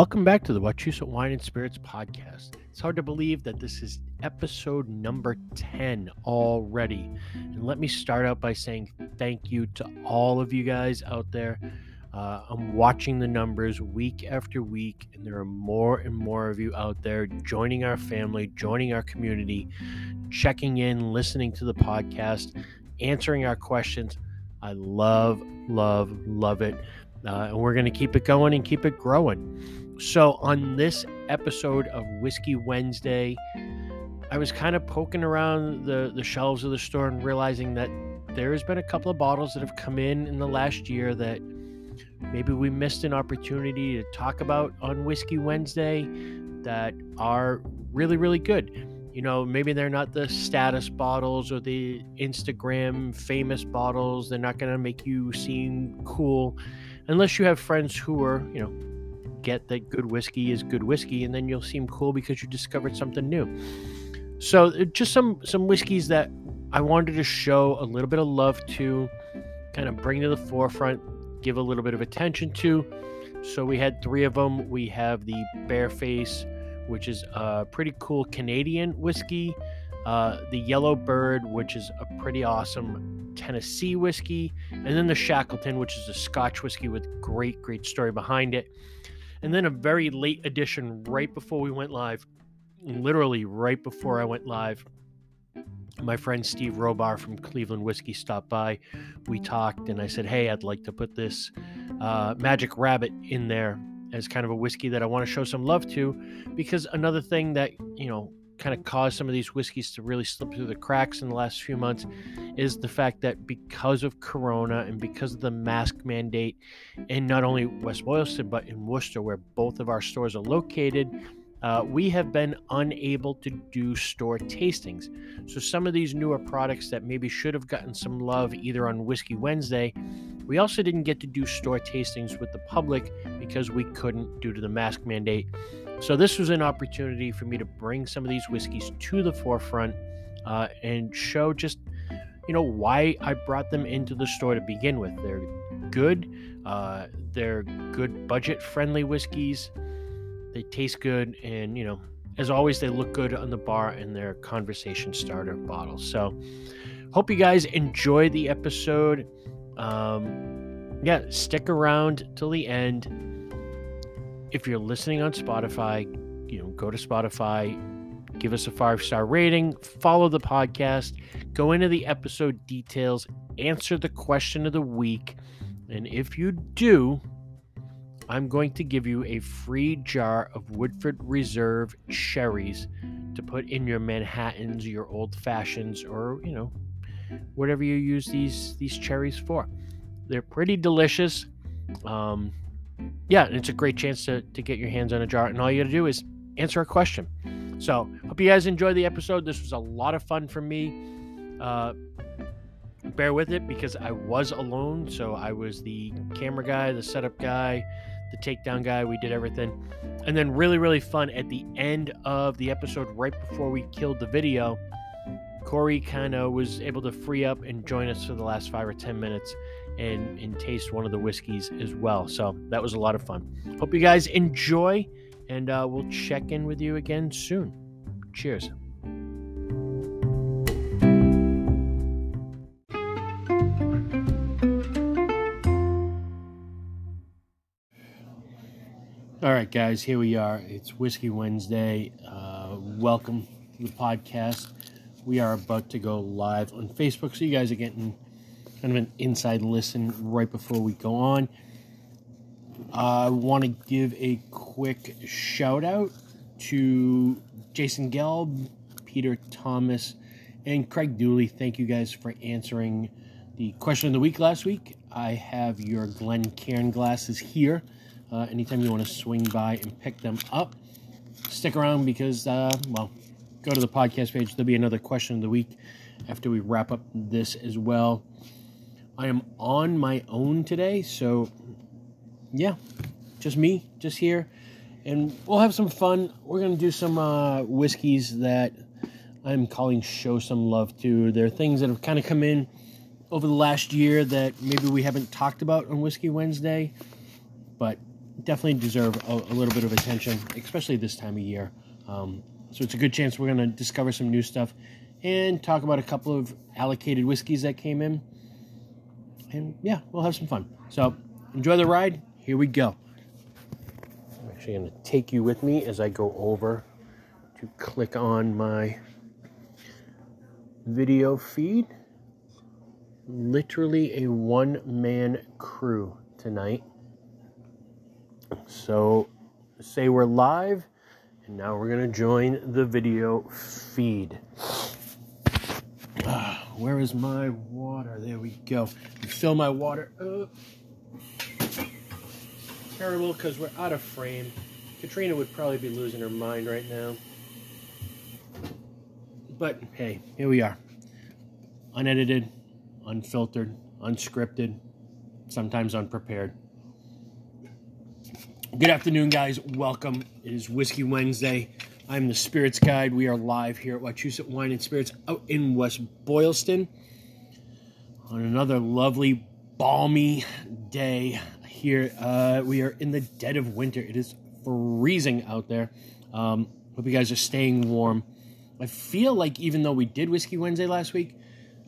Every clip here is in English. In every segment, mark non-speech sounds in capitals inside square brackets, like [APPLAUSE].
Welcome back to the Wachusett Wine and Spirits podcast. It's hard to believe that this is episode number 10 already. And let me start out by saying thank you to all of you guys out there. Uh, I'm watching the numbers week after week, and there are more and more of you out there joining our family, joining our community, checking in, listening to the podcast, answering our questions. I love, love, love it. Uh, and we're going to keep it going and keep it growing. So, on this episode of Whiskey Wednesday, I was kind of poking around the, the shelves of the store and realizing that there has been a couple of bottles that have come in in the last year that maybe we missed an opportunity to talk about on Whiskey Wednesday that are really, really good. You know, maybe they're not the status bottles or the Instagram famous bottles. They're not going to make you seem cool unless you have friends who are, you know, get that good whiskey is good whiskey, and then you'll seem cool because you discovered something new. So, uh, just some some whiskeys that I wanted to show a little bit of love to, kind of bring to the forefront, give a little bit of attention to. So we had three of them. We have the Bearface, which is a pretty cool Canadian whiskey. Uh, the Yellow Bird, which is a pretty awesome Tennessee whiskey, and then the Shackleton, which is a Scotch whiskey with great, great story behind it. And then a very late edition right before we went live, literally right before I went live. My friend Steve Robar from Cleveland Whiskey stopped by. We talked, and I said, Hey, I'd like to put this uh, Magic Rabbit in there as kind of a whiskey that I want to show some love to because another thing that, you know, kind of caused some of these whiskeys to really slip through the cracks in the last few months is the fact that because of Corona and because of the mask mandate in not only West Boylston but in Worcester, where both of our stores are located, uh, we have been unable to do store tastings. So some of these newer products that maybe should have gotten some love either on Whiskey Wednesday, we also didn't get to do store tastings with the public because we couldn't due to the mask mandate. So this was an opportunity for me to bring some of these whiskeys to the forefront uh, and show just you know why I brought them into the store to begin with. They're good. Uh, they're good budget friendly whiskeys. They taste good, and you know, as always, they look good on the bar and they're conversation starter bottles. So, hope you guys enjoy the episode. Um, yeah, stick around till the end if you're listening on Spotify, you know, go to Spotify, give us a five star rating, follow the podcast, go into the episode details, answer the question of the week. And if you do, I'm going to give you a free jar of Woodford Reserve cherries to put in your Manhattans, your old fashions, or you know, whatever you use these these cherries for. They're pretty delicious. Um, yeah, it's a great chance to, to get your hands on a jar. And all you got to do is answer a question. So, hope you guys enjoyed the episode. This was a lot of fun for me. Uh, bear with it because I was alone. So, I was the camera guy, the setup guy, the takedown guy. We did everything. And then, really, really fun at the end of the episode, right before we killed the video. Cory kind of was able to free up and join us for the last five or 10 minutes and, and taste one of the whiskeys as well. So that was a lot of fun. Hope you guys enjoy, and uh, we'll check in with you again soon. Cheers. All right, guys, here we are. It's Whiskey Wednesday. Uh, welcome to the podcast. We are about to go live on Facebook, so you guys are getting kind of an inside listen right before we go on. I want to give a quick shout out to Jason Gelb, Peter Thomas, and Craig Dooley. Thank you guys for answering the question of the week last week. I have your Glencairn glasses here. Uh, anytime you want to swing by and pick them up, stick around because, uh, well, go to the podcast page. There'll be another question of the week after we wrap up this as well. I am on my own today, so yeah, just me, just here, and we'll have some fun. We're gonna do some uh, whiskeys that I'm calling "Show Some Love" to. There are things that have kind of come in over the last year that maybe we haven't talked about on Whiskey Wednesday, but definitely deserve a, a, little bit of attention, especially this time of year. Um, so it's a good chance we're to discover some new stuff and talk about a couple of allocated whiskeys that came in. And yeah, we'll have some fun. So enjoy the ride. Here we go. I'm actually going to take you with me as I go over to click on my video feed. Literally a one man crew tonight. So say we're live, and now we're going to join the video feed. Where is my water? There we go. Fill my water. Terrible because we're out of frame. Katrina would probably be losing her mind right now. But hey, here we are. Unedited, unfiltered, unscripted, sometimes unprepared. Good afternoon, guys. Welcome. It is Whiskey Wednesday. I'm the Spirits Guide. We are live here at Wachusett Wine and Spirits out in West Boylston on another lovely, balmy day here. Uh, we are in the dead of winter. It is freezing out there. Um, hope you guys are staying warm. I feel like even though we did Whiskey Wednesday last week,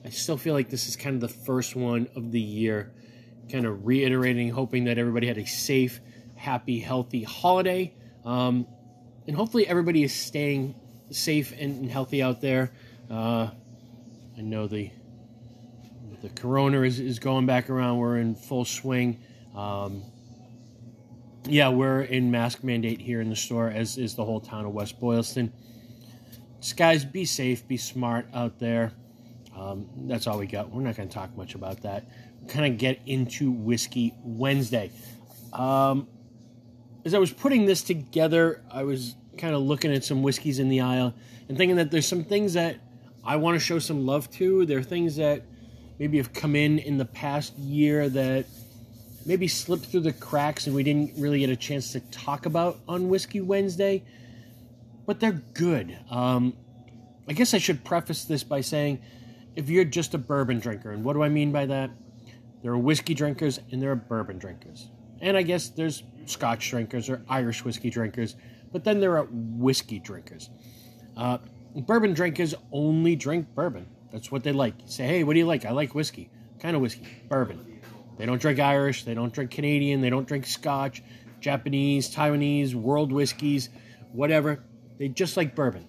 I still feel like this is kind of the first one of the year. Kind of reiterating, hoping that everybody had a safe, happy, healthy holiday. Um, and hopefully everybody is staying safe and healthy out there. Uh, I know the the corona is, is going back around. We're in full swing. Um, yeah, we're in mask mandate here in the store, as is the whole town of West Boylston. Just guys, be safe, be smart out there. Um, that's all we got. We're not going to talk much about that. Kind of get into Whiskey Wednesday. Um, as I was putting this together, I was kind of looking at some whiskeys in the aisle and thinking that there's some things that I want to show some love to. There are things that maybe have come in in the past year that maybe slipped through the cracks and we didn't really get a chance to talk about on Whiskey Wednesday, but they're good. Um, I guess I should preface this by saying if you're just a bourbon drinker, and what do I mean by that? There are whiskey drinkers and there are bourbon drinkers. And I guess there's Scotch drinkers or Irish whiskey drinkers, but then there are whiskey drinkers. Uh, bourbon drinkers only drink bourbon. That's what they like. You say, hey, what do you like? I like whiskey. kind of whiskey? Bourbon. They don't drink Irish, they don't drink Canadian, they don't drink Scotch, Japanese, Taiwanese, world whiskeys, whatever. They just like bourbon.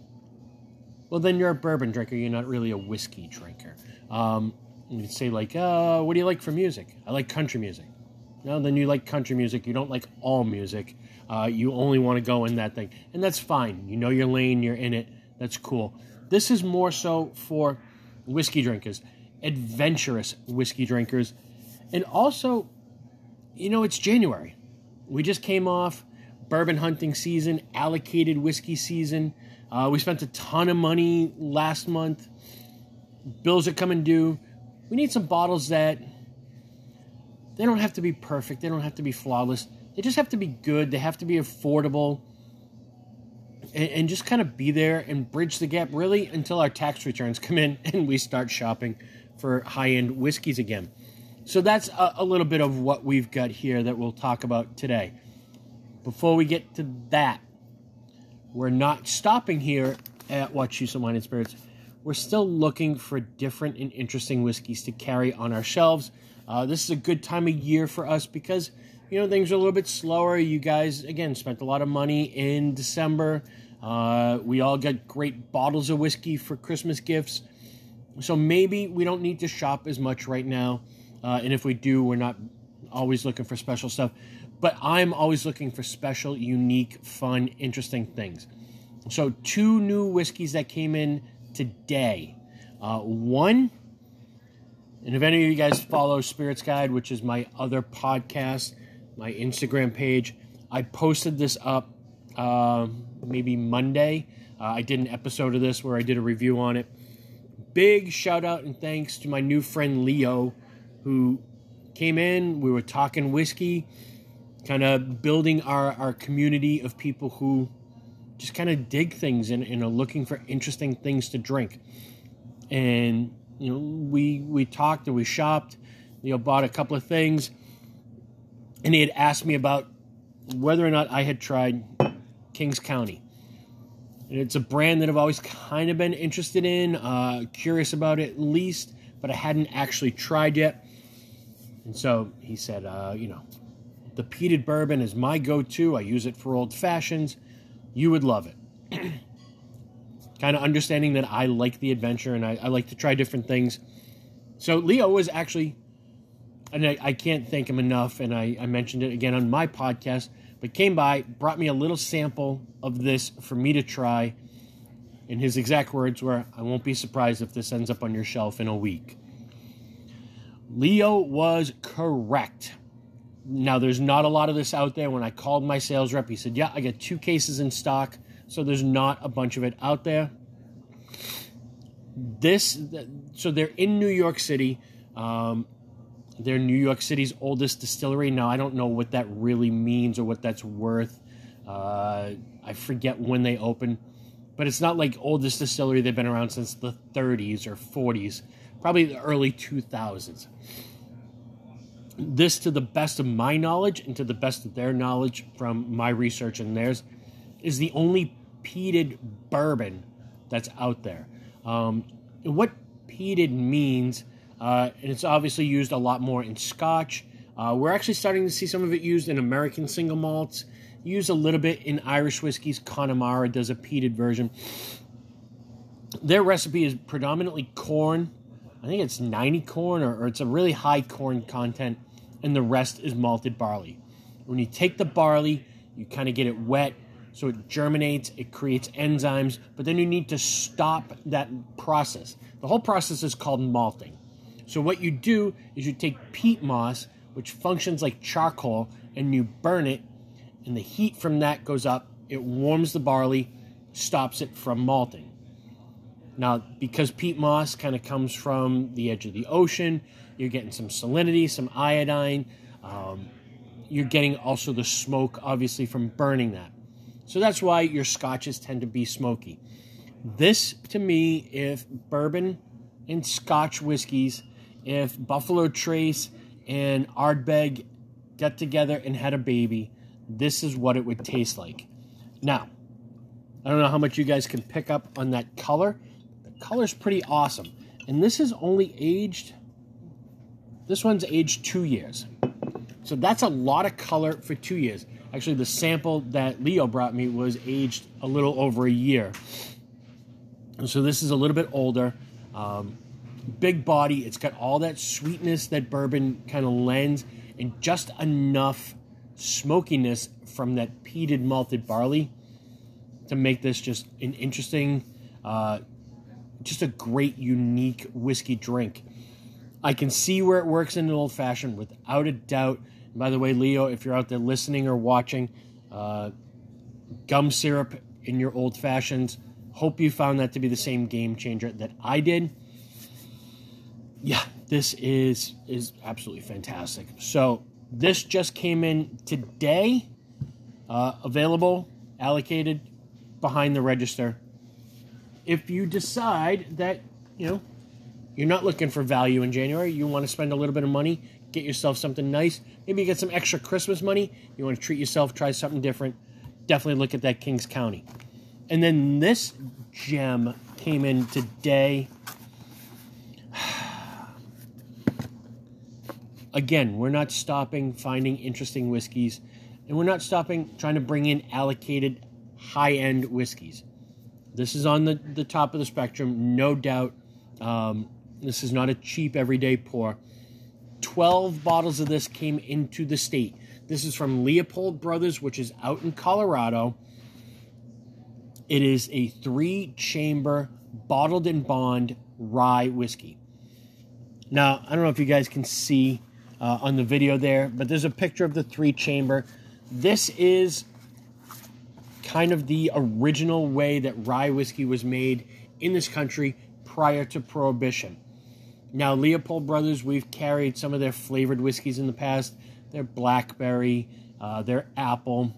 Well, then you're a bourbon drinker, you're not really a whiskey drinker. Um, you say, like, uh, what do you like for music? I like country music. No, then you like country music. You don't like all music. Uh, you only want to go in that thing. And that's fine. You know your lane, you're in it. That's cool. This is more so for whiskey drinkers, adventurous whiskey drinkers and also, you know, it's January. We just came off bourbon hunting season, allocated whiskey season. Uh, we spent a ton of money last month. Bills are coming due. We need some bottles that they don't have to be perfect. They don't have to be flawless. They just have to be good. They have to be affordable. And, and just kind of be there and bridge the gap really until our tax returns come in [LAUGHS] and we start shopping for high end whiskeys again. So that's a, a, little bit of what we've got here that we'll talk about today. Before we get to that, we're not stopping here at Wachusett Wine and Spirits. We're still looking for different and interesting whiskeys to carry on our shelves. Uh, this is a good time of year for us because you know things are a little bit slower. You guys again spent a lot of money in December. Uh, we all got great bottles of whiskey for Christmas gifts, so maybe we don't need to shop as much right now. Uh, and if we do, we're not always looking for special stuff. But I'm always looking for special, unique, fun, interesting things. So, two new whiskeys that came in today. Uh, one, and if any of you guys follow Spirits Guide, which is my other podcast, my Instagram page, I posted this up uh, maybe Monday. Uh, I did an episode of this where I did a review on it. Big shout out and thanks to my new friend Leo who came in. We were talking whiskey, kind of building our, our community of people who just kind of dig things and, and, are looking for interesting things to drink. And you know, we we talked and we shopped. You know, bought a couple of things, and he had asked me about whether or not I had tried Kings County. And it's a brand that I've always kind of been interested in, uh, curious about it at least, but I hadn't actually tried yet. And so he said, uh, you know, the peated bourbon is my go to. I use it for old fashions. You would love it. [CLEARS THROAT] kind of understanding that I like the adventure and I, I, like to try different things. So Leo was actually, and I, I can't thank him enough, and I, I mentioned it again on my podcast, but came by, brought me a little sample of this for me to try. And his exact words were, I won't be surprised if this ends up on your shelf in a week. Leo was correct. Now, there's not a lot of this out there. When I called my sales rep, he said, Yeah, I got two cases in stock. So there's not a bunch of it out there. This, so they're in New York City. Um, they're New York City's oldest distillery. Now, I don't know what that really means or what that's worth. Uh, I forget when they opened, but it's not like oldest distillery. They've been around since the 30s or 40s, probably the early 2000s this, to the best of my knowledge and to the best of their knowledge from my research and theirs, is the only peated bourbon that's out there. Um, what peated means, uh, and it's obviously used a lot more in Scotch. Uh, we're actually starting to see some of it used in American single malts. Used a little bit in Irish whiskeys. Connemara does a peated version. Their recipe is predominantly corn I think it's 90 corn or, or it's a really high corn content, and the rest is malted barley. When you take the barley, you kind of get it wet, so it germinates, it creates enzymes, but then you need to stop that process. The whole process is called malting. So, what you do is you take peat moss, which functions like charcoal, and you burn it, and the heat from that goes up, it warms the barley, stops it from malting. Now, because peat moss kind of comes from the edge of the ocean, you're getting some salinity, some iodine. Um, you're getting also the smoke, obviously, from burning that. So that's why your scotches tend to be smoky. This, to me, if bourbon and scotch whiskeys, if Buffalo Trace and Ardbeg got together and had a baby, this is what it would taste like. Now, I don't know how much you guys can pick up on that color The color's pretty awesome. And this is only aged, this one's aged two years. So that's a lot of color for two years. Actually, the sample that Leo brought me was aged a little over a year. And so this is a little bit older. Um, big body. It's got all that sweetness that bourbon kind of lends, and just enough smokiness from that peated malted barley to make this just an interesting, uh, just a great, unique whiskey drink. I can see where it works in an old fashioned without a doubt. And by the way, Leo, if you're out there listening or watching, uh, gum syrup in your old fashions. Hope you found that to be the same game changer that I did. Yeah, this is is absolutely fantastic. So this just came in today, uh, available, allocated behind the register if you decide that, you know, you're not looking for value in January, you want to spend a little bit of money, get yourself something nice, maybe get some extra Christmas money, you want to treat yourself, try something different, definitely look at that Kings County. And then this gem came in today. [SIGHS] Again, we're not stopping finding interesting whiskeys, and we're not stopping trying to bring in allocated high end whiskeys. This is on the, the top of the spectrum, no doubt. Um, this is not a cheap everyday pour. 12 bottles of this came into the state. This is from Leopold Brothers, which is out in Colorado. It is a three chamber bottled in bond rye whiskey. Now, I don't know if you guys can see uh, on the video there, but there's a picture of the three chamber. This is kind of the original way that rye whiskey was made in this country prior to Prohibition. Now, Leopold Brothers, we've carried some of their flavored whiskeys in the past. Their blackberry, uh, their apple.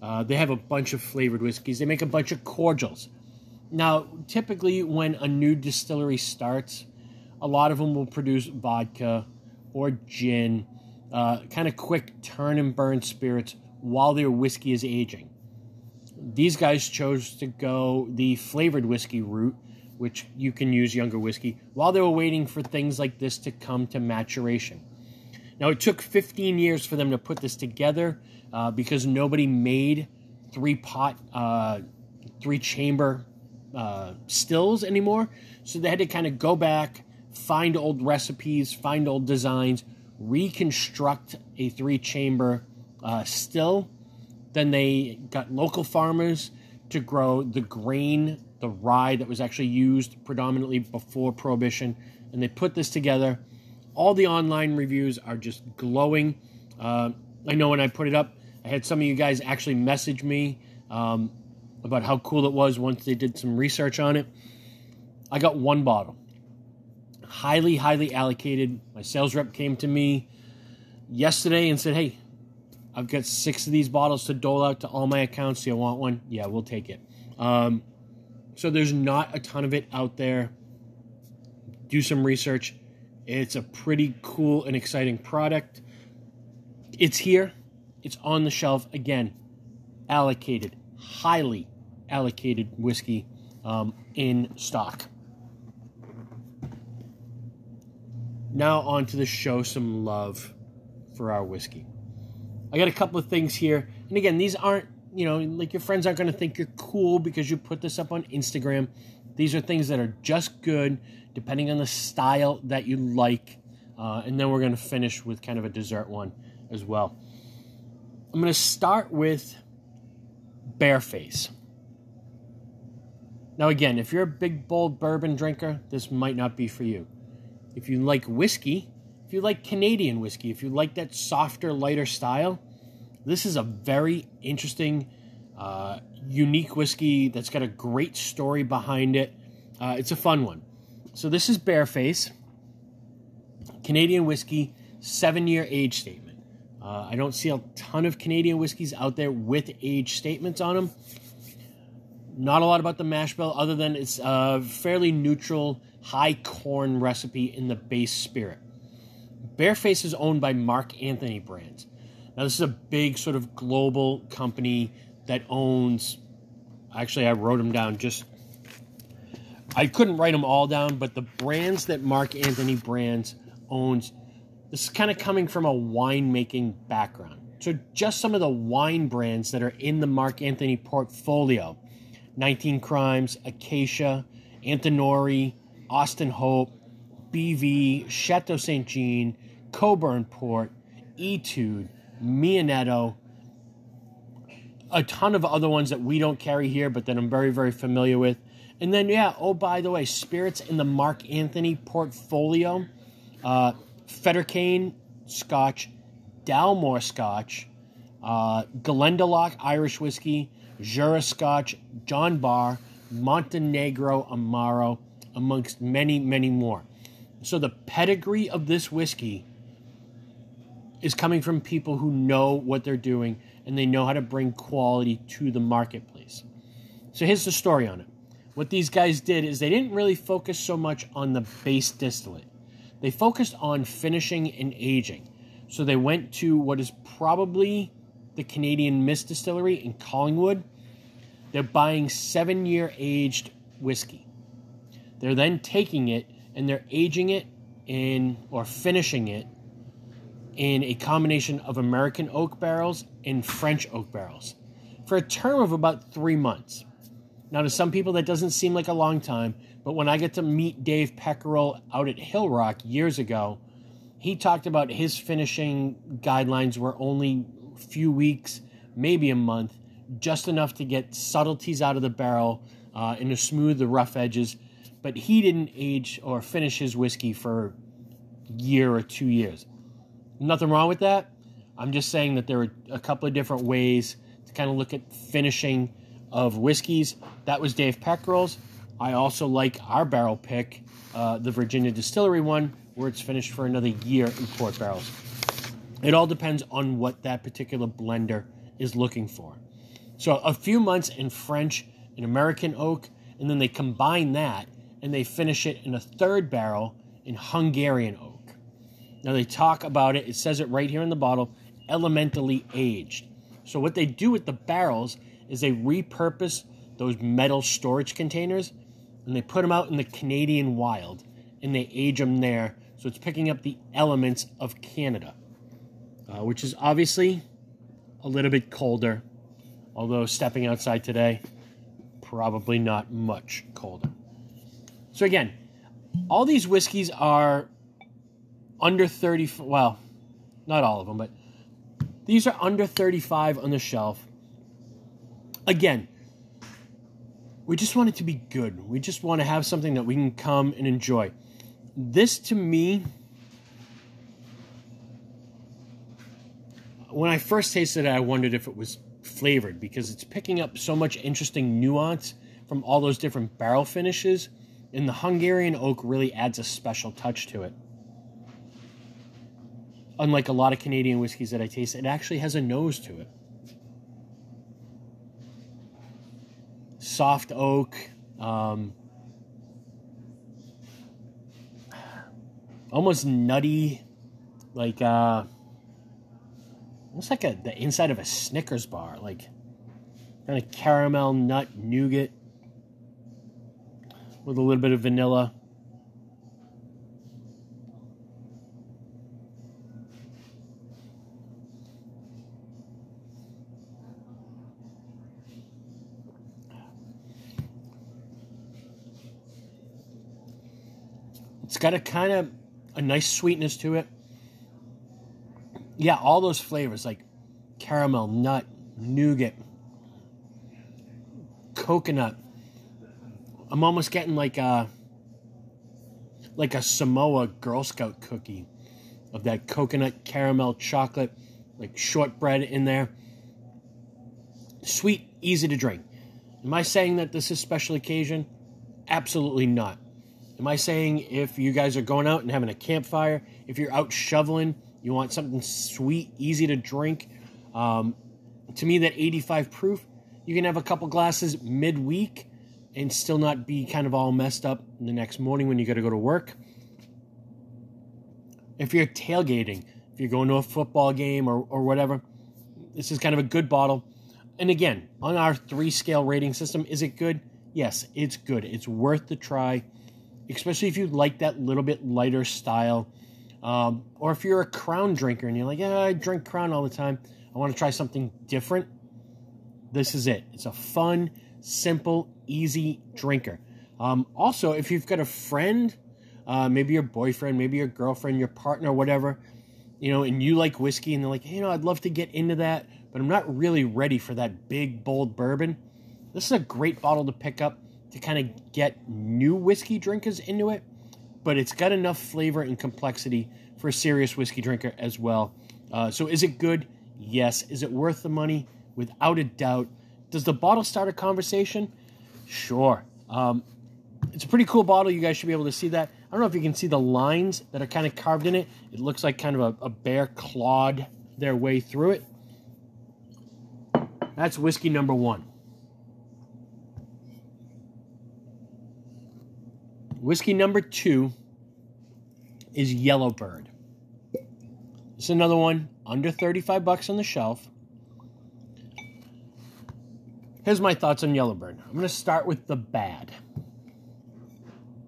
Uh, they have a bunch of flavored whiskeys. They make a bunch of cordials. Now, typically, when a new distillery starts, a lot of them will produce vodka or gin, uh, kind of quick turn and burn spirits while their whiskey is aging. These guys chose to go the flavored whiskey route, which you can use younger whiskey, while they were waiting for things like this to come to maturation. Now, it took 15 years for them to put this together uh, because nobody made three pot, uh, three chamber uh, stills anymore. So they had to kind of go back, find old recipes, find old designs, reconstruct a three chamber uh, still. Then they got local farmers to grow the grain, the rye that was actually used predominantly before Prohibition, and they put this together. All the online reviews are just glowing. Uh, I know when I put it up, I had some of you guys actually message me um, about how cool it was once they did some research on it. I got one bottle, highly, highly allocated. My sales rep came to me yesterday and said, Hey, I've got six of these bottles to dole out to all my accounts. Do you want one? Yeah, we'll take it. Um, so there's not a ton of it out there. Do some research. It's a pretty cool and exciting product. It's here. It's on the shelf. Again, allocated, highly allocated whiskey um, in stock. Now, on to the show some love for our whiskey. I got a couple of things here. And again, these aren't, you know, like your friends aren't going to think you're cool because you put this up on Instagram. These are things that are just good, depending on the style that you like. Uh, and then we're going to finish with kind of a dessert one as well. I'm going to start with Bearface. Now, again, if you're a big, bold bourbon drinker, this might not be for you. If you like whiskey, if you like Canadian whiskey, if you like that softer, lighter style, this is a very interesting, uh, unique whiskey that's got a great story behind it. Uh, it's a fun one. So this is Bearface, Canadian whiskey, seven-year age statement. Uh, I don't see a ton of Canadian whiskeys out there with age statements on them. Not a lot about the mash bill, other than it's a fairly neutral, high corn recipe in the base spirit. Bearface is owned by Mark Anthony Brands. Now, this is a big sort of global company that owns. Actually, I wrote them down just. I couldn't write them all down, but the brands that Mark Anthony Brands owns, this is kind of coming from a winemaking background. So, just some of the wine brands that are in the Mark Anthony portfolio 19 Crimes, Acacia, Antinori, Austin Hope, BV, Chateau St. Jean, Cockburn Port, Etude, Mionetto, a ton of other ones that we don't carry here, but that I'm very, very familiar with. And then, yeah, oh, by the way, spirits in the Mark Anthony portfolio uh, Fettercairn Scotch, Dalmore Scotch, uh, Glendalough Irish Whiskey, Jura Scotch, John Barr, Montenegro Amaro, amongst many, many more. So the pedigree of this whiskey is coming from people who know what they're doing and they know how to bring quality to the marketplace. So here's the story on it. What these guys did is they didn't really focus so much on the base distillate. They focused on finishing and aging. So they went to what is probably the Canadian Mist Distillery in Collingwood. They're buying seven year aged whiskey. They're then taking it and they're aging it in or finishing it in a combination of American oak barrels and French oak barrels for a term of about three months. Now, to some people, that doesn't seem like a long time, but when I get to meet Dave Pickerell out at Hillrock years ago, he talked about his finishing guidelines were only a few weeks, maybe a month, just enough to get subtleties out of the barrel uh, and to smooth the rough edges but he didn't age or finish his whiskey for a year or two years. Nothing wrong with that. I'm just saying that there are a couple of different ways to kind of look at finishing of whiskeys. That was Dave Pickerell's. I also like our barrel pick, uh, the Virginia Distillery one, where it's finished for another year in port barrels. It all depends on what that particular blender is looking for. So a few months in French and American oak, and then they combine that and they finish it in a third barrel in Hungarian oak. Now they talk about it, it says it right here in the bottle, elementally aged. So what they do with the barrels is they repurpose those metal storage containers and they put them out in the Canadian wild and they age them there. So it's picking up the elements of Canada, uh, which is obviously a little bit colder. Although stepping outside today, probably not much colder. So again, all these whiskeys are under 30 well, not all of them, but these are under 35 on the shelf. Again, we just want it to be good. We just want to have something that we can come and enjoy. This to me when I first tasted it, I wondered if it was flavored because it's picking up so much interesting nuance from all those different barrel finishes, and the Hungarian oak really adds a special touch to it. Unlike a lot of Canadian whiskeys that I taste, it actually has a nose to it. Soft oak, um, almost nutty, like uh, almost like a the inside of a Snickers bar, like kind of caramel nut nougat with a little bit of vanilla. Got a kind of a nice sweetness to it yeah, all those flavors like caramel, nut, nougat, coconut. I'm almost getting like a like a Samoa Girl Scout cookie of that coconut caramel chocolate, like shortbread in there. Sweet, easy to drink. Am I saying that this is special occasion? Absolutely not. Am I saying if you guys are going out and having a campfire, if you're out shoveling, you want something sweet, easy to drink. Um, to me, that 85 proof, you can have a couple glasses midweek and still not be kind of all messed up the next morning when you got to go to work. If you're tailgating, if you're going to a football game or, or whatever, this is kind of a good bottle. And again, on our three scale rating system, is it good? Yes, it's good. It's worth the try, especially if you like that little bit lighter style. Um, or if you're a Crown drinker and you're like, yeah, I drink Crown all the time. I want to try something different. This is it. It's a fun, simple, easy drinker. Um, also, if you've got a friend, uh, maybe your boyfriend, maybe your girlfriend, your partner, whatever, you know, and you like whiskey and they're like, hey, you know, I'd love to get into that, but I'm not really ready for that big, bold bourbon. This is a great bottle to pick up to kind of get new whiskey drinkers into it but it's got enough flavor and complexity for a serious whiskey drinker as well. Uh, so, is it good? Yes. Is it worth the money? Without a doubt. Does the bottle start a conversation? Sure. Um, it's a pretty cool bottle. You guys should be able to see that. I don't know if you can see the lines that are kind of carved in it. It looks like kind of a, a bear clawed their way through it. That's whiskey number one. Whiskey number two is Yellowbird. This is another one under 35 bucks on the shelf. Here's my thoughts on Yellowbird. I'm going to start with the bad.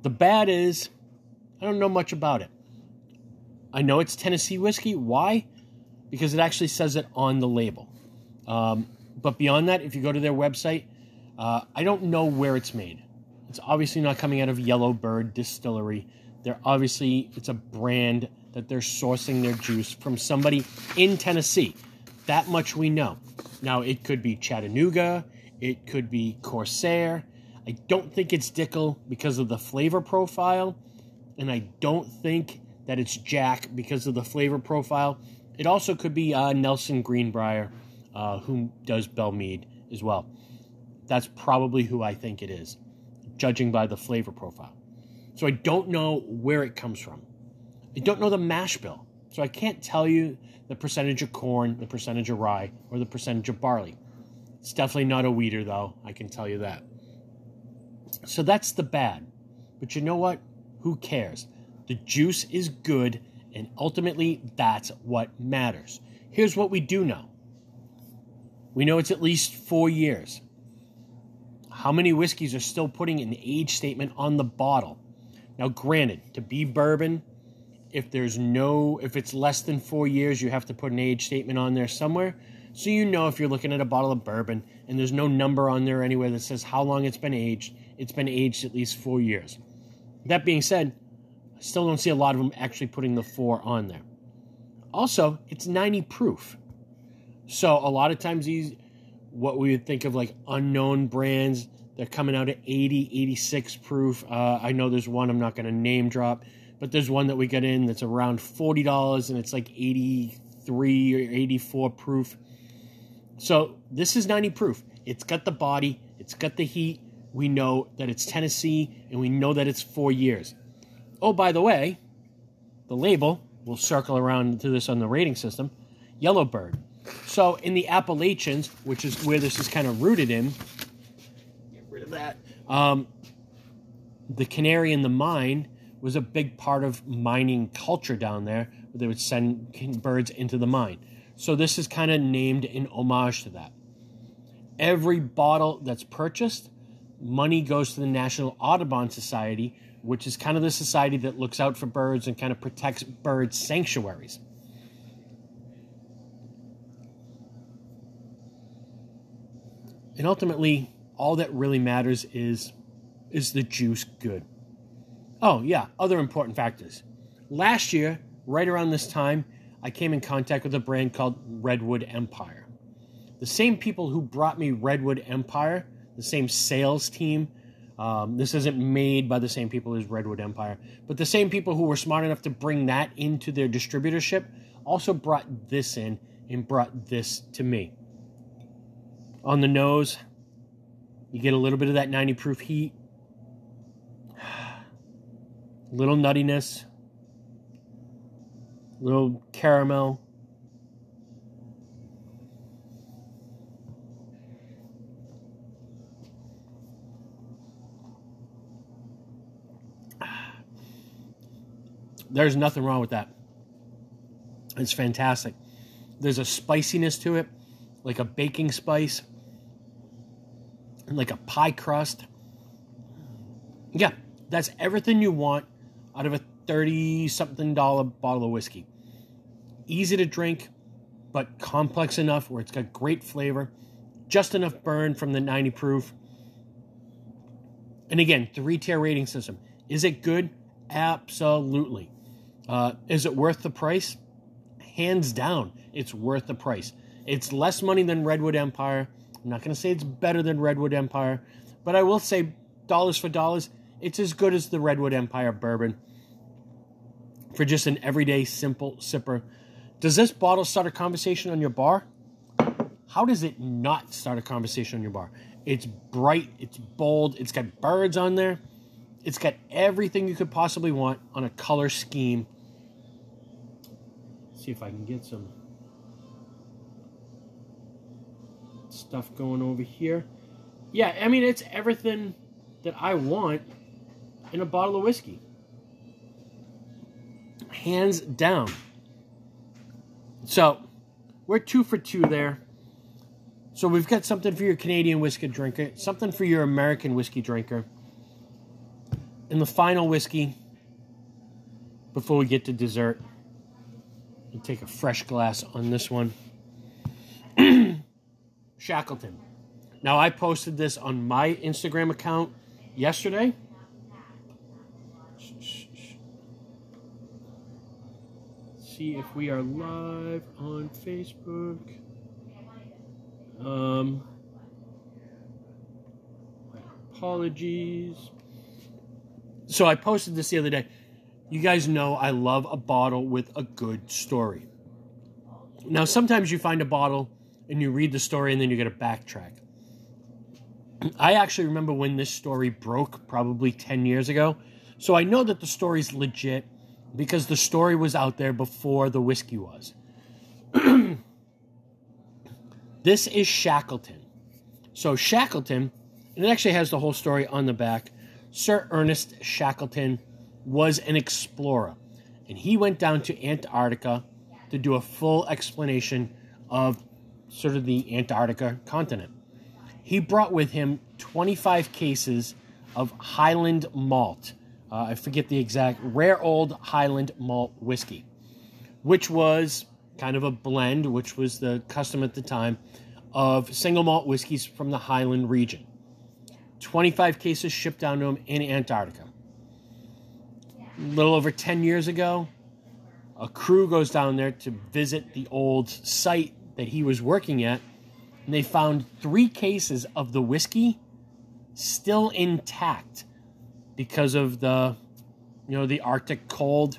The bad is I don't know much about it. I know it's Tennessee whiskey. Why? Because it actually says it on the label. Um, but beyond that, if you go to their website, uh, I don't know where it's made. It's obviously not coming out of Yellowbird Distillery. They're obviously it's a brand that they're sourcing their juice from somebody in Tennessee. That much we know. Now it could be Chattanooga, it could be Corsair. I don't think it's Dickel because of the flavor profile, and I don't think that it's Jack because of the flavor profile. It also could be uh, Nelson Greenbrier, uh, who does Belle Meade as well. That's probably who I think it is judging by the flavor profile. So I don't know where it comes from. I don't know the mash bill. So I can't tell you the percentage of corn, the percentage of rye, or the percentage of barley. It's definitely not a wheater, though. I can tell you that. So that's the bad. But you know what? Who cares? The juice is good, and ultimately, that's what matters. Here's what we do know We know it's at least four years. How many whiskeys are still putting an age statement on the bottle? Now, granted, to be bourbon, if there's no, if it's less than four years, you have to put an age statement on there somewhere. So you know if you're looking at a bottle of bourbon and there's no number on there anywhere that says how long it's been aged, it's been aged at least four years. That being said, I still don't see a lot of them actually putting the four on there. Also, it's 90 proof. So a lot of times these, what we would think of like unknown brands, they're coming out at 80, 86 proof. Uh, I know there's one I'm not going to name drop, but there's one that we get in that's around $40 and it's like 83 or 84 proof. So this is 90 proof. It's got the body, it's got the heat. We know that it's Tennessee and we know that it's four years. Oh, by the way, the label, we'll circle around to this on the rating system Yellowbird. So in the Appalachians, which is where this is kind of rooted in, get rid of that. Um, the canary in the mine was a big part of mining culture down there. They would send birds into the mine. So this is kind of named in homage to that. Every bottle that's purchased, money goes to the National Audubon Society, which is kind of the society that looks out for birds and kind of protects bird sanctuaries. And ultimately, all that really matters is is the juice good? Oh, yeah, other important factors. Last year, right around this time, I came in contact with a brand called Redwood Empire. The same people who brought me Redwood Empire, the same sales team, um, this isn't made by the same people as Redwood Empire, but the same people who were smart enough to bring that into their distributorship also brought this in and brought this to me. On the nose, you get a little bit of that 90 proof heat, [SIGHS] little nuttiness, little caramel. [SIGHS] There's nothing wrong with that. It's fantastic. There's a spiciness to it, like a baking spice, like a pie crust. Yeah, that's everything you want out of a 30 something dollar bottle of whiskey. Easy to drink, but complex enough where it's got great flavor, just enough burn from the 90 proof. And again, three tier rating system. Is it good? Absolutely. Uh, is it worth the price? Hands down, it's worth the price. It's less money than Redwood Empire. I'm not going to say it's better than Redwood Empire, but I will say dollars for dollars, it's as good as the Redwood Empire bourbon for just an everyday simple sipper. Does this bottle start a conversation on your bar? How does it not start a conversation on your bar? It's bright, it's bold, it's got birds on there, it's got everything you could possibly want on a color scheme. Let's see if I can get some stuff going over here. Yeah, I mean, it's everything that I want in a bottle of whiskey hands down. So we're two for two there. So we've got something for your Canadian whiskey drinker, something for your American whiskey drinker. And the final whiskey before we get to dessert. Take a fresh glass on this one. Shackleton. Now I posted this on my Instagram account yesterday. see if we are live on Facebook. Um, apologies. So I posted this the other day. You guys know I love a bottle with a good story. Now, sometimes you find a bottle and you read the story and then you got to backtrack. [CLEARS THROAT] I actually remember when this story broke probably 10 years ago. So I know that the story's legit because the story was out there before the whiskey was. [CLEARS THROAT] this is Shackleton. So, Shackleton, and it actually has the whole story on the back. Sir Ernest Shackleton was an explorer, and he went down to Antarctica to do a full explanation of sort of the Antarctica continent. He brought with him 25 cases of Highland malt. Uh, I forget the exact, rare old Highland malt whiskey, which was kind of a blend, which was the custom at the time, of single malt whiskeys from the Highland region. 25 cases shipped down to him in Antarctica. A little over 10 years ago, a crew goes down there to visit the old site that he was working at, and they found three cases of the whiskey still intact because of the, you know, the Arctic cold.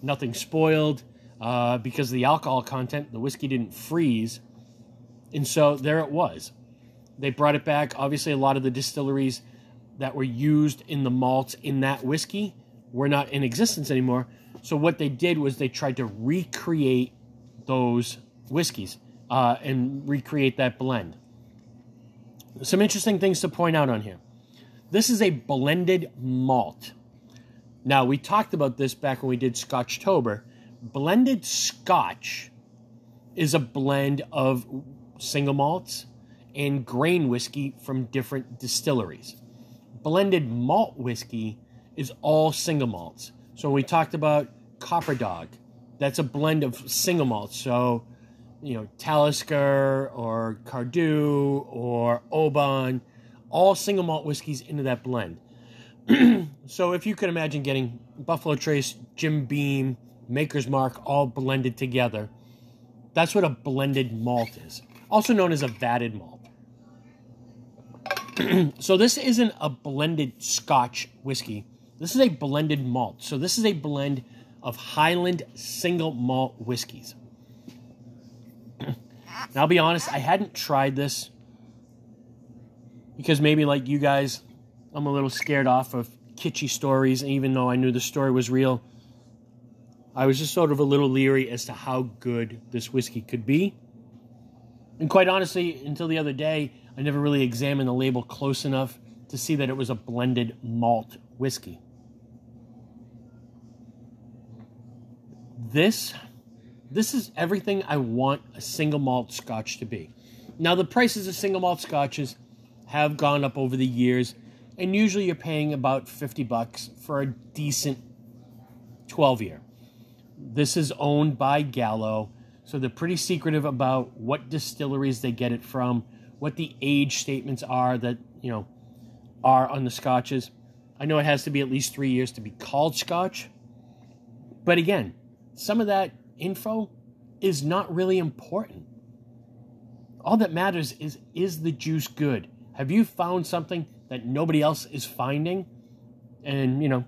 Nothing spoiled uh, because of the alcohol content. The whiskey didn't freeze, and so there it was. They brought it back. Obviously, a lot of the distilleries that were used in the malts in that whiskey were not in existence anymore. So what they did was they tried to recreate those whiskeys uh, and recreate that blend. Some interesting things to point out on here. This is a blended malt. Now, we talked about this back when we did Scotchtober. Blended Scotch is a blend of single malts and grain whiskey from different distilleries. Blended malt whiskey is all single malts. So we talked about Copper Dog. That's a blend of single malts. So, you know, Talisker or Cardhu or Oban, all single malt whiskeys into that blend. [CLEARS THROAT] so if you could imagine getting Buffalo Trace, Jim Beam, Maker's Mark all blended together, that's what a blended malt is. Also known as a vatted malt. [CLEARS THROAT] so this isn't a blended Scotch whiskey this is a blended malt. So this is a blend of Highland single malt whiskeys. Now I'll be honest, I hadn't tried this because maybe like you guys, I'm a little scared off of kitschy stories, And even though I knew the story was real. I was just sort of a little leery as to how good this whiskey could be. And quite honestly, until the other day, I never really examined the label close enough to see that it was a blended malt whiskey. this this is everything I want a single malt scotch to be. Now the prices of single malt scotches have gone up over the years, and usually you're paying about 50 bucks for a decent 12 year. This is owned by Gallo, so they're pretty secretive about what distilleries they get it from, what the age statements are that, you know, are on the scotches. I know it has to be at least 3 years to be called scotch. But again, some of that info is not really important. All that matters is is the juice good? Have you found something that nobody else is finding? And, you know,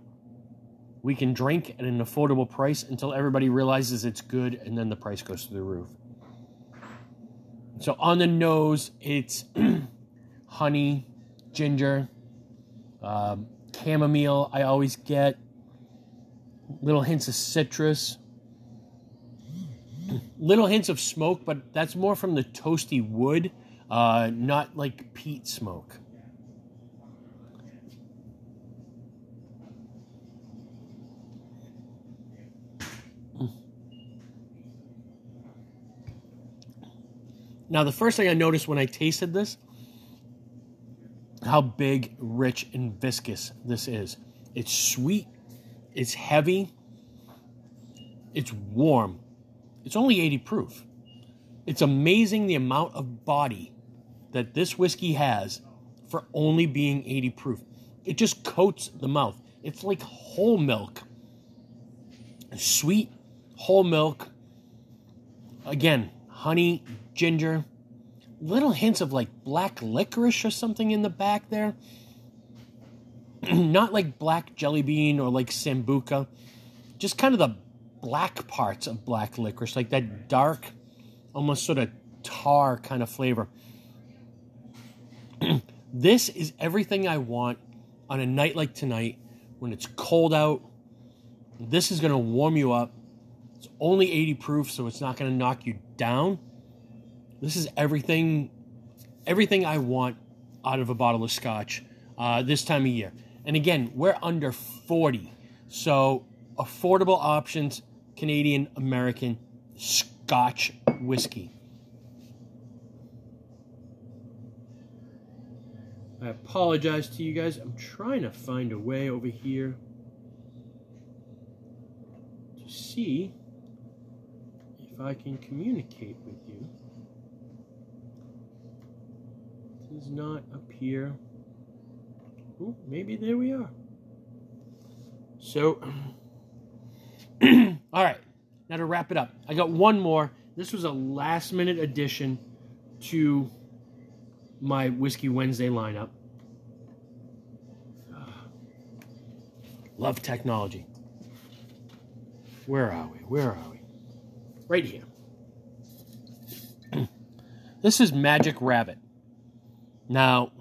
we can drink at an affordable price until everybody realizes it's good and then the price goes through the roof. So on the nose, it's [CLEARS THROAT] honey, ginger, um, chamomile. I always get little hints of citrus, little hints of smoke, but that's more from the toasty wood, uh, not like peat smoke. Now, the first thing I noticed when I tasted this, how big, rich, and viscous this is. It's sweet, it's heavy, it's warm, it's only 80 proof. It's amazing the amount of body that this whiskey has for only being 80 proof. It just coats the mouth. It's like whole milk. Sweet whole milk. Again, honey, ginger, little hints of like black licorice or something in the back there. [CLEARS THROAT] Not like black jelly bean or like sambuca. Just kind of the black parts of black licorice, like that dark, almost sort of tar kind of flavor. [CLEARS THROAT] this is everything I want on a night like tonight when it's cold out. This is going to warm you up. It's only 80 proof, so it's not going to knock you down. This is everything, everything I want out of a bottle of scotch uh, this time of year. And again, we're under 40, so affordable options Canadian American Scotch whiskey. I apologize to you guys. I'm trying to find a way over here to see if I can communicate with you. It does not appear. Ooh, maybe there we are. So [CLEARS THROAT] [CLEARS THROAT] all right, now to wrap it up, I got one more. This was a last minute addition to my Whiskey Wednesday lineup. [SIGHS] Love technology. Where are we? Where are we? Right here. [CLEARS THROAT] this is Magic Rabbit. Now,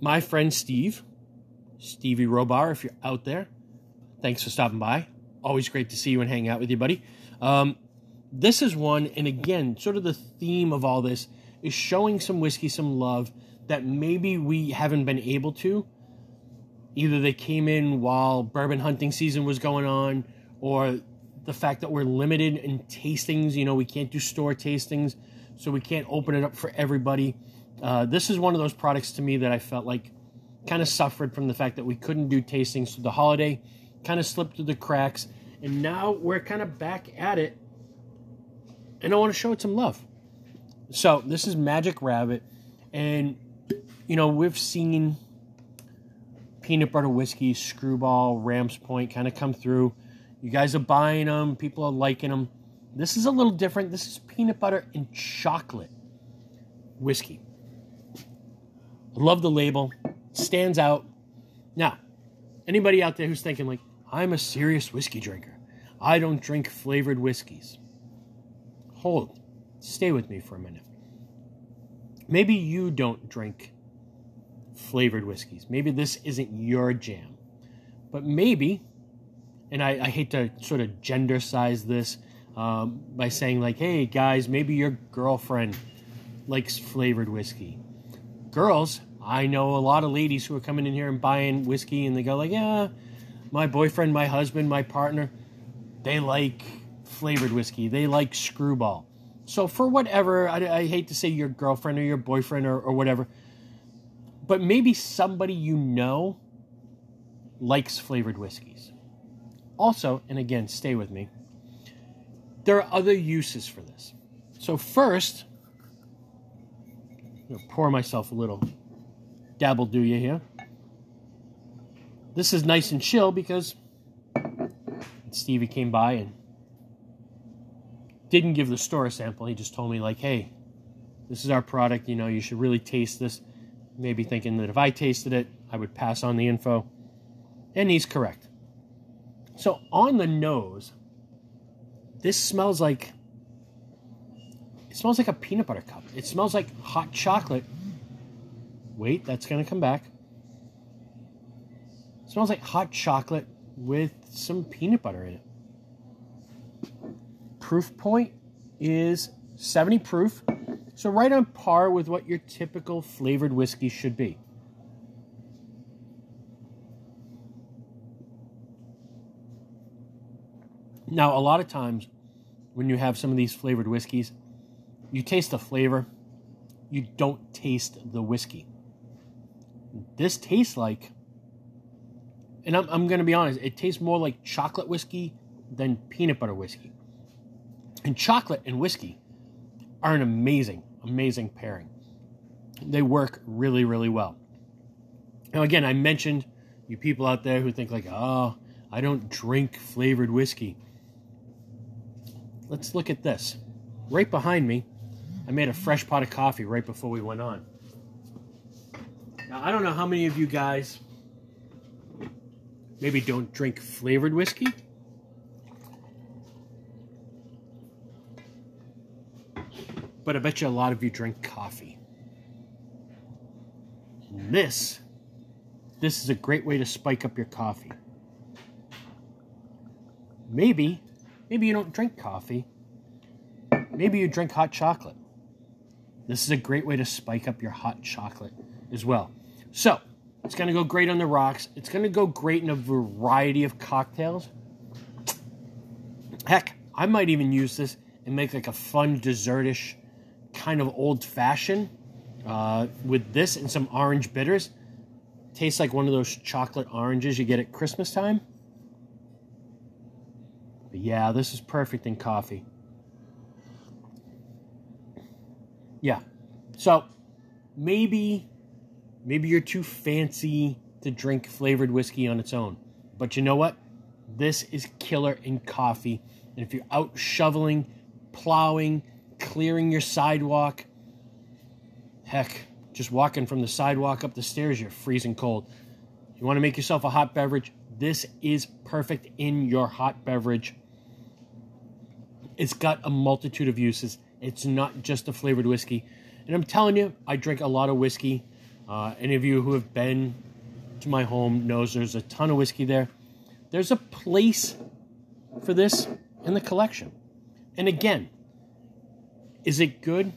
my friend Steve, Stevie Robar, if you're out there, thanks for stopping by. Always great to see you and hang out with you, buddy. Um, this is one, and again, sort of the theme of all this is showing some whiskey some love that maybe we haven't been able to. Either they came in while bourbon hunting season was going on, or the fact that we're limited in tastings. You know, we can't do store tastings, so we can't open it up for everybody. Uh, this is one of those products to me that I felt like kind of suffered from the fact that we couldn't do tastings through the holiday, kind of slipped through the cracks, and now we're kind of back at it, and I want to show it some love. So this is Magic Rabbit, and you know we've seen peanut butter whiskey, Skrewball, Rams Point kind of come through. You guys are buying them, people are liking them. This is a little different. This is peanut butter and chocolate whiskey. I love the label, stands out. Now, anybody out there who's thinking, like, I'm a serious whiskey drinker, I don't drink flavored whiskeys. Hold, stay with me for a minute. Maybe you don't drink flavored whiskeys. Maybe this isn't your jam. But maybe, and I, I hate to sort of gender size this um, by saying, like, hey guys, maybe your girlfriend likes flavored whiskey. Girls, I know a lot of ladies who are coming in here and buying whiskey and they go, like, yeah, my boyfriend, my husband, my partner, they like flavored whiskey. They like Skrewball. So for whatever, I, I hate to say your girlfriend or your boyfriend or, or whatever, but maybe somebody you know likes flavored whiskeys. Also, and again, stay with me, there are other uses for this. So, first, I'm gonna pour myself a little dabble do you here. This is nice and chill because Stevie came by and didn't give the store a sample. He just told me, like, hey, this is our product. You know, you should really taste this maybe thinking that if I tasted it, I would pass on the info. And he's correct. So on the nose, this smells like it smells like a peanut butter cup. It smells like hot chocolate. Wait, that's going to come back. It smells like hot chocolate with some peanut butter in it. Proof point is 70 proof. So, right on par with what your typical flavored whiskey should be. Now, a lot of times when you have some of these flavored whiskeys, you taste the flavor, you don't taste the whiskey. This tastes like, and I'm, I'm going to be honest, it tastes more like chocolate whiskey than peanut butter whiskey. And chocolate and whiskey are an amazing, amazing pairing. They work really, really well. Now, again, I mentioned you people out there who think, like, oh, I don't drink flavored whiskey. Let's look at this. Right behind me, I made a fresh pot of coffee right before we went on. Now, I don't know how many of you guys maybe don't drink flavored whiskey. but I bet you a lot of you drink coffee. And this, this is a great way to spike up your coffee. Maybe, maybe you don't drink coffee. Maybe you drink hot chocolate. This is a great way to spike up your hot chocolate as well. So, it's going to go great on the rocks. It's going to go great in a variety of cocktails. Heck, I might even use this and make like a fun dessertish kind of old fashioned. uh, with this and some orange bitters. Tastes like one of those chocolate oranges you get at Christmas time. But yeah, this is perfect in coffee. Yeah. So maybe maybe you're too fancy to drink flavored whiskey on its own. But you know what? This is killer in coffee. And if you're out shoveling, plowing, clearing your sidewalk, heck, just walking from the sidewalk up the stairs, you're freezing cold. You want to make yourself a hot beverage? This is perfect in your hot beverage. It's got a multitude of uses. It's not just a flavored whiskey. And I'm telling you, I drink a lot of whiskey. Uh, any of you who have been to my home knows there's a ton of whiskey there. There's a place for this in the collection. And again, is it good?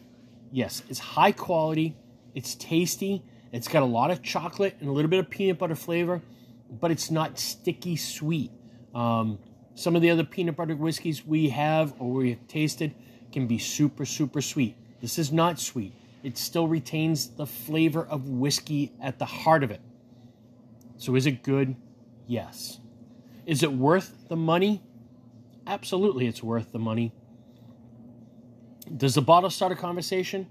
Yes, it's high quality, it's tasty, it's got a lot of chocolate and a little bit of peanut butter flavor, but it's not sticky sweet. Um, some of the other peanut butter whiskeys we have or we have tasted can be super, super sweet. This is not sweet. It still retains the flavor of whiskey at the heart of it. So is it good? Yes. Is it worth the money? Absolutely, it's worth the money. Does the bottle start a conversation?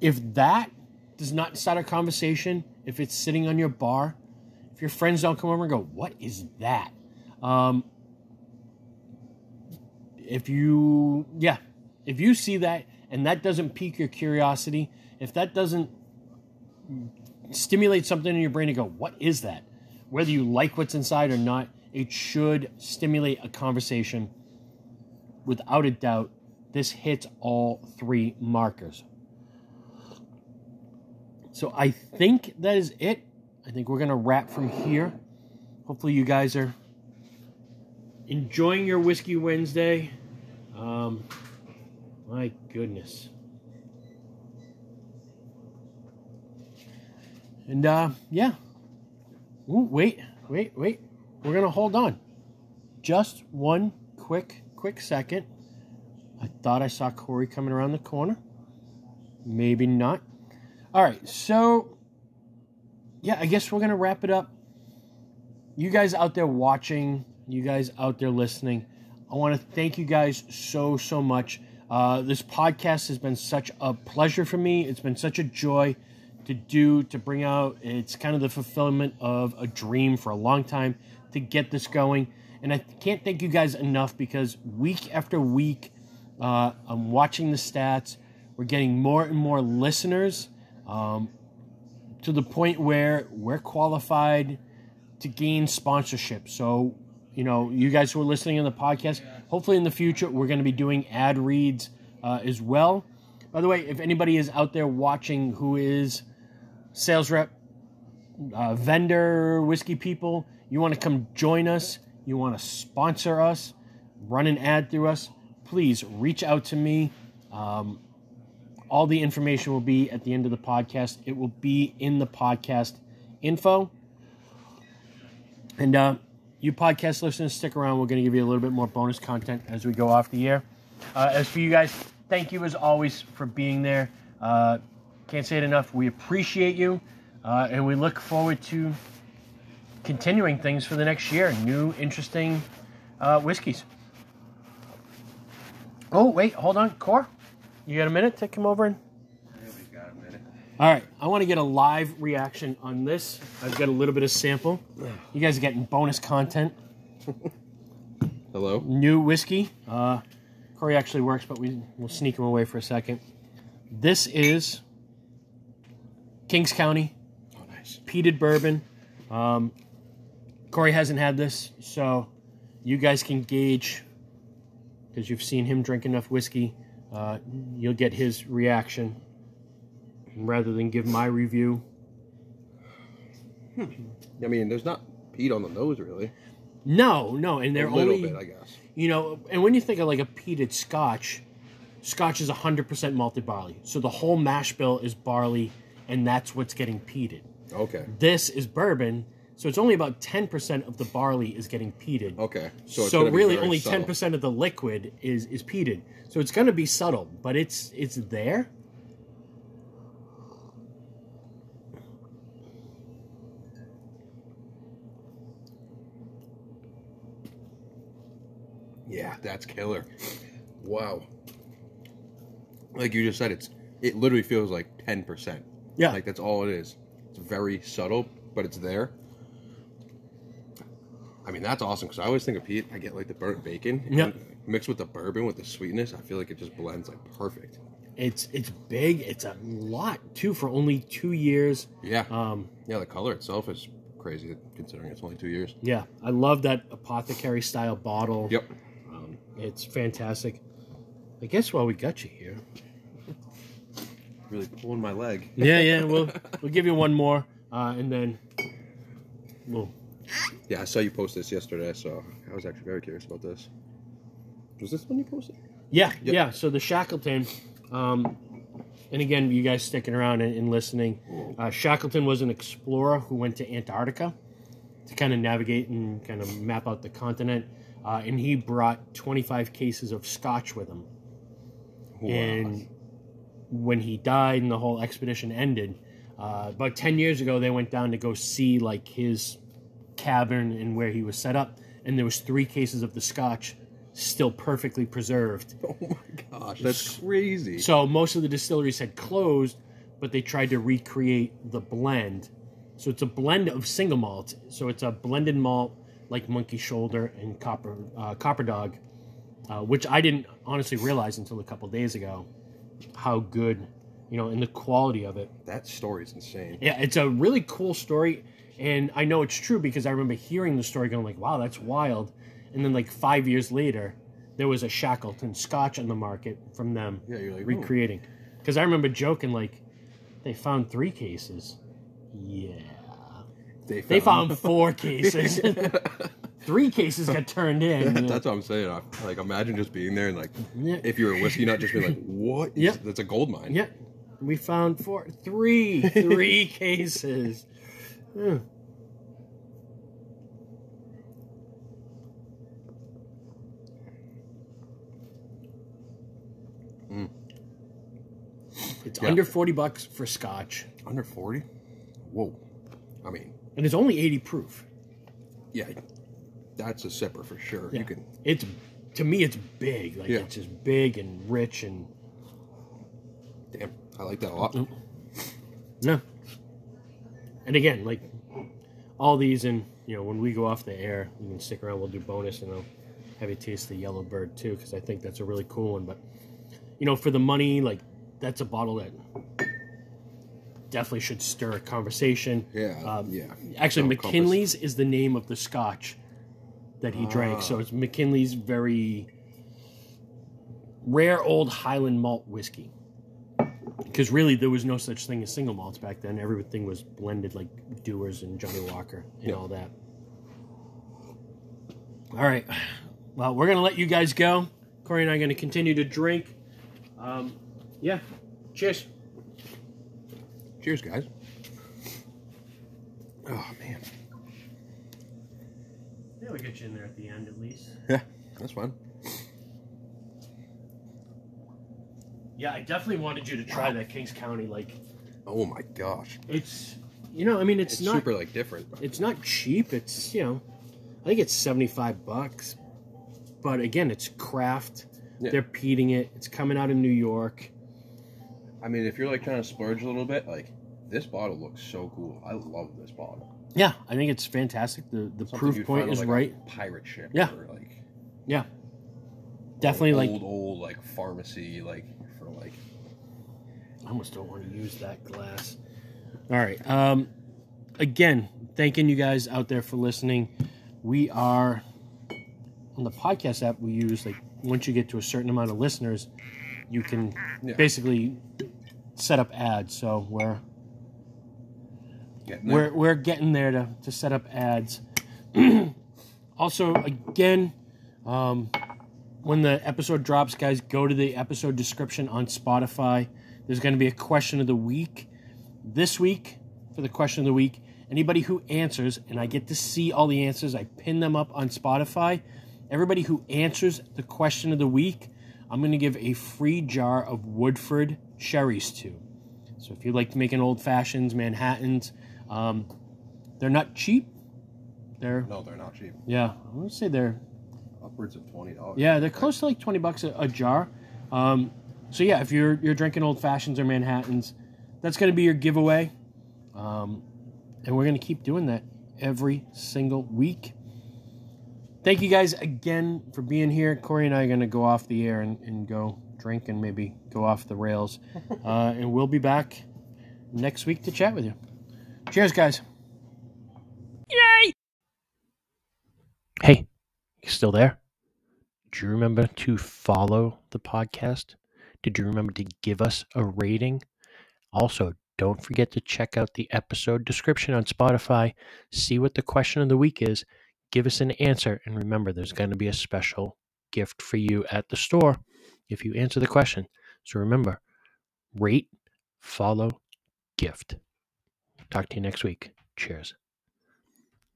If that does not start a conversation, if it's sitting on your bar, if your friends don't come over and go, What is that? Um, if you, yeah, if you see that and that doesn't pique your curiosity, if that doesn't stimulate something in your brain to go, What is that? Whether you like what's inside or not, it should stimulate a conversation. Without a doubt, this hits all three markers. So I think that is it. I think we're going to wrap from here. Hopefully, you guys are enjoying your Whiskey Wednesday. Um, my goodness. And uh, yeah. Ooh, wait, wait, wait. We're going to hold on. Just one quick, quick second. I thought I saw Cory coming around the corner. Maybe not. All right, so yeah, I guess we're going to wrap it up. You guys out there watching, you guys out there listening, I want to thank you guys so, so much. Uh, this podcast has been such a pleasure for me. It's been such a joy to do, to bring out. It's kind of the fulfillment of a dream for a long time to get this going. And I can't thank you guys enough because week after week, uh, I'm watching the stats. We're getting more and more listeners um, to the point where we're qualified to gain sponsorship. So, you know, you guys who are listening in the podcast, hopefully in the future, we're going to be doing ad reads uh, as well. By the way, if anybody is out there watching who is sales rep, uh, vendor, whiskey people, you want to come join us, you want to sponsor us, run an ad through us, please reach out to me. Um, all the information will be at the end of the podcast. It will be in the podcast info. And uh, you podcast listeners, stick around. We're going to give you a little bit more bonus content as we go off the air. Uh, as for you guys, thank you as always for being there. Uh, can't say it enough. We appreciate you, uh, and we look forward to continuing things for the next year. New, interesting uh, whiskeys. Oh, wait, hold on. Core, you got a minute to come over and. Got a minute. All right, I want to get a live reaction on this. I've got a little bit of sample. You guys are getting bonus content. [LAUGHS] Hello. New whiskey. Uh, Cory actually works, but we will sneak him away for a second. This is Kings County Oh, nice. peated bourbon. Um, Cory hasn't had this, so you guys can gauge because you've seen him drink enough whiskey. Uh, you'll get his reaction rather than give my review. Hmm. I mean, there's not peat on the nose, really. No, no, and they're a little only bit, I guess. you know, and when you think of like a peated Scotch, Scotch is 100% malted barley, so the whole mash bill is barley, and that's what's getting peated. Okay. This is bourbon, So it's only about 10% of the barley is getting peated. Okay. So, it's gonna be really very only subtle. 10% of the liquid is is peated. So it's going to be subtle, but it's it's there. Yeah, [LAUGHS] that's killer. Wow. Like you just said, it's it literally feels like ten percent. Yeah. Like that's all it is. It's very subtle, but it's there. I mean, that's awesome because I always think of peat. I get like the burnt bacon, Yeah. mixed with the bourbon with the sweetness. I feel like it just blends like perfect. It's it's big. It's a lot too for only 2 years. Yeah, Um yeah. The color itself is crazy considering it's only two years. yeah, I love that apothecary style bottle. Yep. It's fantastic. I guess while we got you here. Really pulling my leg. Yeah, yeah, we'll we'll give you one more uh, and then we'll Yeah, I saw you post this yesterday, so I was actually very curious about this. Was this one you posted? Yeah, Yep. yeah. So the Shackleton, um, and again, you guys sticking around and, and listening. Uh, Shackleton was an explorer who went to Antarctica to kind of navigate and kind of map out the continent, uh, and he brought 25 cases of Scotch with him. And when he died and the whole expedition ended, uh, about 10 years ago, they went down to go see like his cavern and where he was set up, and there was three cases of the Scotch still perfectly preserved. [LAUGHS] Oh my gosh, that's crazy. So most of the distilleries had closed, but they tried to recreate the blend. So it's a blend of single malt. So it's a blended malt like Monkey Shoulder and Copper uh, Copper Dog, uh, which I didn't honestly realize until a couple days ago how good, you know, and the quality of it. That story's insane. Yeah, it's a really cool story, and I know it's true because I remember hearing the story, going like, "Wow, that's wild." And then like five years later, there was a Shackleton Scotch on the market from them Yeah, you're like, recreating. Because I remember joking like, they found three cases. Yeah, They they found four [LAUGHS] cases. [LAUGHS] three cases got turned in. [LAUGHS] you know. That's what I'm saying. I, like, imagine just being there and like, Yeah. if you're a whiskey nut, just being like, "What? is- Yeah. that's a gold mine." Yeah, we found four, three, three cases. Hmm. It's Yeah. under forty bucks for Scotch, Under forty. Whoa. I mean, and it's only eighty proof. yeah, that's a sipper for sure. Yeah. You can. It's to me, it's big. Like Yeah. it's just big and rich and Damn, I like that a lot. No. And again, like all these, and you know, when we go off the air, you can stick around. We'll do bonus, and I'll have you taste the yellow bird too, because I think that's a really cool one. But you know, for the money, like that's a bottle that definitely should stir a conversation. Yeah, Um, yeah. Actually, compass- Mackinlay's is the name of the Scotch that he drank. Ah. So it's Mackinlay's very rare old Highland malt whiskey. Because really, there was no such thing as single malts back then. Everything was blended, like Dewar's and Johnnie Walker and Yeah. all that. All right. Well, we're gonna let you guys go. Cory and I are gonna continue to drink. Um, yeah. Cheers. Cheers, guys. Oh man. Yeah, we get you in there at the end at least. Yeah, that's fine. Yeah, I definitely wanted you to try that Kings County. Like, Oh my gosh, it's you know, I mean, it's, it's not super like different. it's not cheap. It's you know, I think it's seventy five bucks. But again, it's craft. Yeah. They're peating it. It's coming out of New York. I mean, if you're like trying to splurge a little bit, like this bottle looks so cool. I love this bottle. Yeah, I think it's fantastic. The the Something proof point is like, a right. pirate ship. Yeah. Or like Yeah, definitely. old, Like, old, old like pharmacy, like for like. I almost don't want to use that glass. All right. Um, again, thanking you guys out there for listening. We are on the podcast app we use. Like once you get to a certain amount of listeners, you can Yeah. basically set up ads. So we're Getting there. we're we're getting there to to set up ads. [CLEARS THROAT] also, again, um, when the episode drops, guys, go to the episode description on Spotify. There's going to be a question of the week this week for the question of the week, Anybody who answers, and I get to see all the answers, I pin them up on Spotify. Everybody who answers the question of the week, I'm going to give a free jar of Woodford cherries to. So if you like to make an old fashions, Manhattans, um, they're not cheap. They're No, they're not cheap. yeah, I want to say they're Upwards of twenty dollars. yeah, they're close to like twenty bucks a, a jar. Um, so yeah, if you're you're drinking old fashions or Manhattans, that's going to be your giveaway, um, and we're going to keep doing that every single week. Thank you guys again for being here. Cory and I are going to go off the air and, and go drink and maybe go off the rails, [LAUGHS] uh, and we'll be back next week to chat with you. Cheers, guys. Yay! Hey, you still there? Did you remember to follow the podcast? Did you remember to give us a rating? Also, don't forget to check out the episode description on Spotify. See what the question of the week is. Give us an answer. And remember, there's going to be a special gift for you at the store if you answer the question. So remember, rate, follow, gift. Talk to you next week. Cheers.